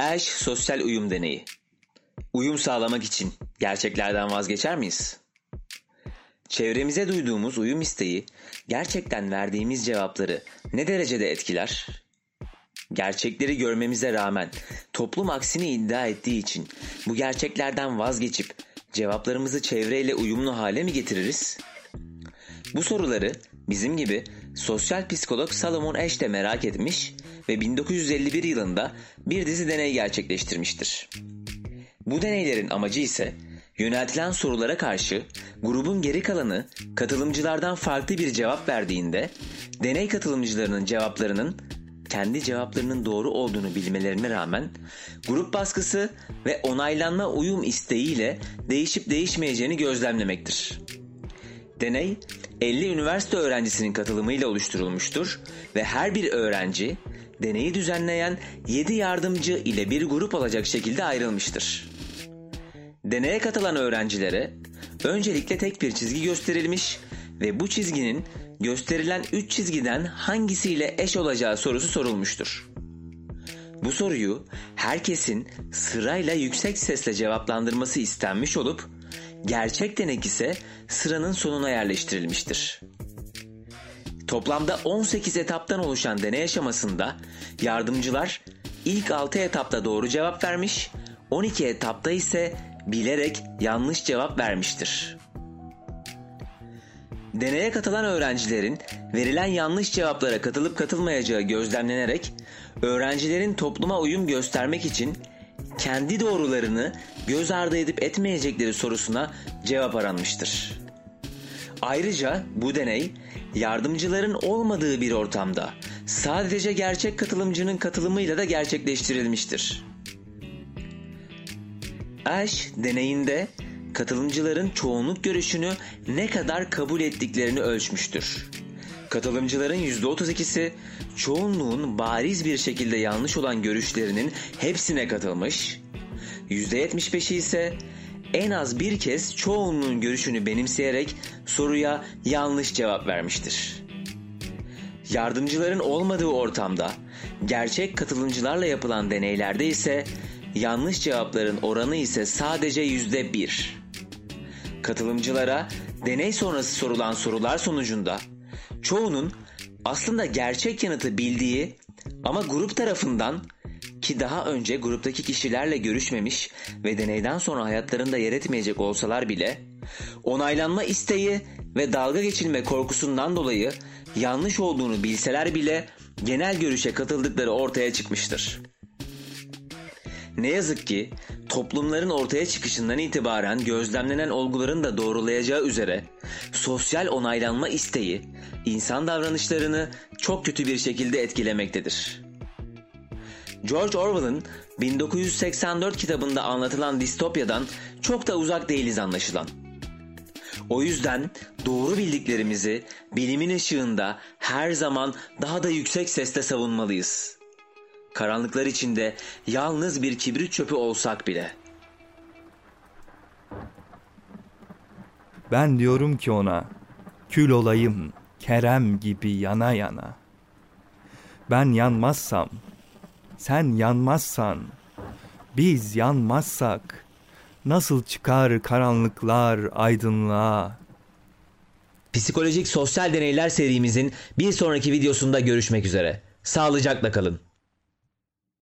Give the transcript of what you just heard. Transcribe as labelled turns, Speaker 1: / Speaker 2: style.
Speaker 1: Ash sosyal uyum deneyi. Uyum sağlamak için gerçeklerden vazgeçer miyiz? Çevremize duyduğumuz uyum isteği gerçekten verdiğimiz cevapları ne derecede etkiler? Gerçekleri görmemize rağmen toplum aksini iddia ettiği için bu gerçeklerden vazgeçip cevaplarımızı çevreyle uyumlu hale mi getiririz? Bu soruları bizim gibi sosyal psikolog Salomon Ash de merak etmiş ve 1951 yılında bir dizi deney gerçekleştirmiştir. Bu deneylerin amacı ise yöneltilen sorulara karşı grubun geri kalanı katılımcılardan farklı bir cevap verdiğinde deney katılımcılarının cevaplarının kendi cevaplarının doğru olduğunu bilmelerine rağmen grup baskısı ve onaylanma uyum isteğiyle değişip değişmeyeceğini gözlemlemektir. Deney 50 üniversite öğrencisinin katılımıyla oluşturulmuştur ve her bir öğrenci deneyi düzenleyen 7 yardımcı ile bir grup olacak şekilde ayrılmıştır. Deneye katılan öğrencilere öncelikle tek bir çizgi gösterilmiş ve bu çizginin gösterilen 3 çizgiden hangisiyle eş olacağı sorusu sorulmuştur. Bu soruyu herkesin sırayla yüksek sesle cevaplandırması istenmiş olup gerçek denek ise sıranın sonuna yerleştirilmiştir. Toplamda 18 etaptan oluşan deney aşamasında yardımcılar ilk 6 etapta doğru cevap vermiş, 12 etapta ise bilerek yanlış cevap vermiştir. Deneye katılan öğrencilerin verilen yanlış cevaplara katılıp katılmayacağı gözlemlenerek öğrencilerin topluma uyum göstermek için kendi doğrularını göz ardı edip etmeyecekleri sorusuna cevap aranmıştır. Ayrıca bu deney yardımcıların olmadığı bir ortamda sadece gerçek katılımcının katılımıyla da gerçekleştirilmiştir. Ash deneyinde katılımcıların çoğunluk görüşünü ne kadar kabul ettiklerini ölçmüştür. Katılımcıların %32'si çoğunluğun bariz bir şekilde yanlış olan görüşlerinin hepsine katılmış, %75'i ise en az bir kez çoğunluğun görüşünü benimseyerek soruya yanlış cevap vermiştir. Yardımcıların olmadığı ortamda gerçek katılımcılarla yapılan deneylerde ise yanlış cevapların oranı ise sadece yüzde bir. Katılımcılara deney sonrası sorulan sorular sonucunda çoğunun aslında gerçek yanıtı bildiği ama grup tarafından ki daha önce gruptaki kişilerle görüşmemiş ve deneyden sonra hayatlarında yer etmeyecek olsalar bile onaylanma isteği ve dalga geçilme korkusundan dolayı yanlış olduğunu bilseler bile genel görüşe katıldıkları ortaya çıkmıştır. Ne yazık ki toplumların ortaya çıkışından itibaren gözlemlenen olguların da doğrulayacağı üzere sosyal onaylanma isteği insan davranışlarını çok kötü bir şekilde etkilemektedir. George Orwell'ın 1984 kitabında anlatılan distopyadan çok da uzak değiliz anlaşılan. O yüzden doğru bildiklerimizi bilimin ışığında her zaman daha da yüksek sesle savunmalıyız. Karanlıklar içinde yalnız bir kibrit çöpü olsak bile.
Speaker 2: Ben diyorum ki ona, kül olayım Kerem gibi yana yana. Ben yanmazsam, sen yanmazsan, biz yanmazsak, nasıl çıkar karanlıklar aydınlığa?
Speaker 1: Psikolojik sosyal deneyler serimizin bir sonraki videosunda görüşmek üzere. Sağlıcakla kalın.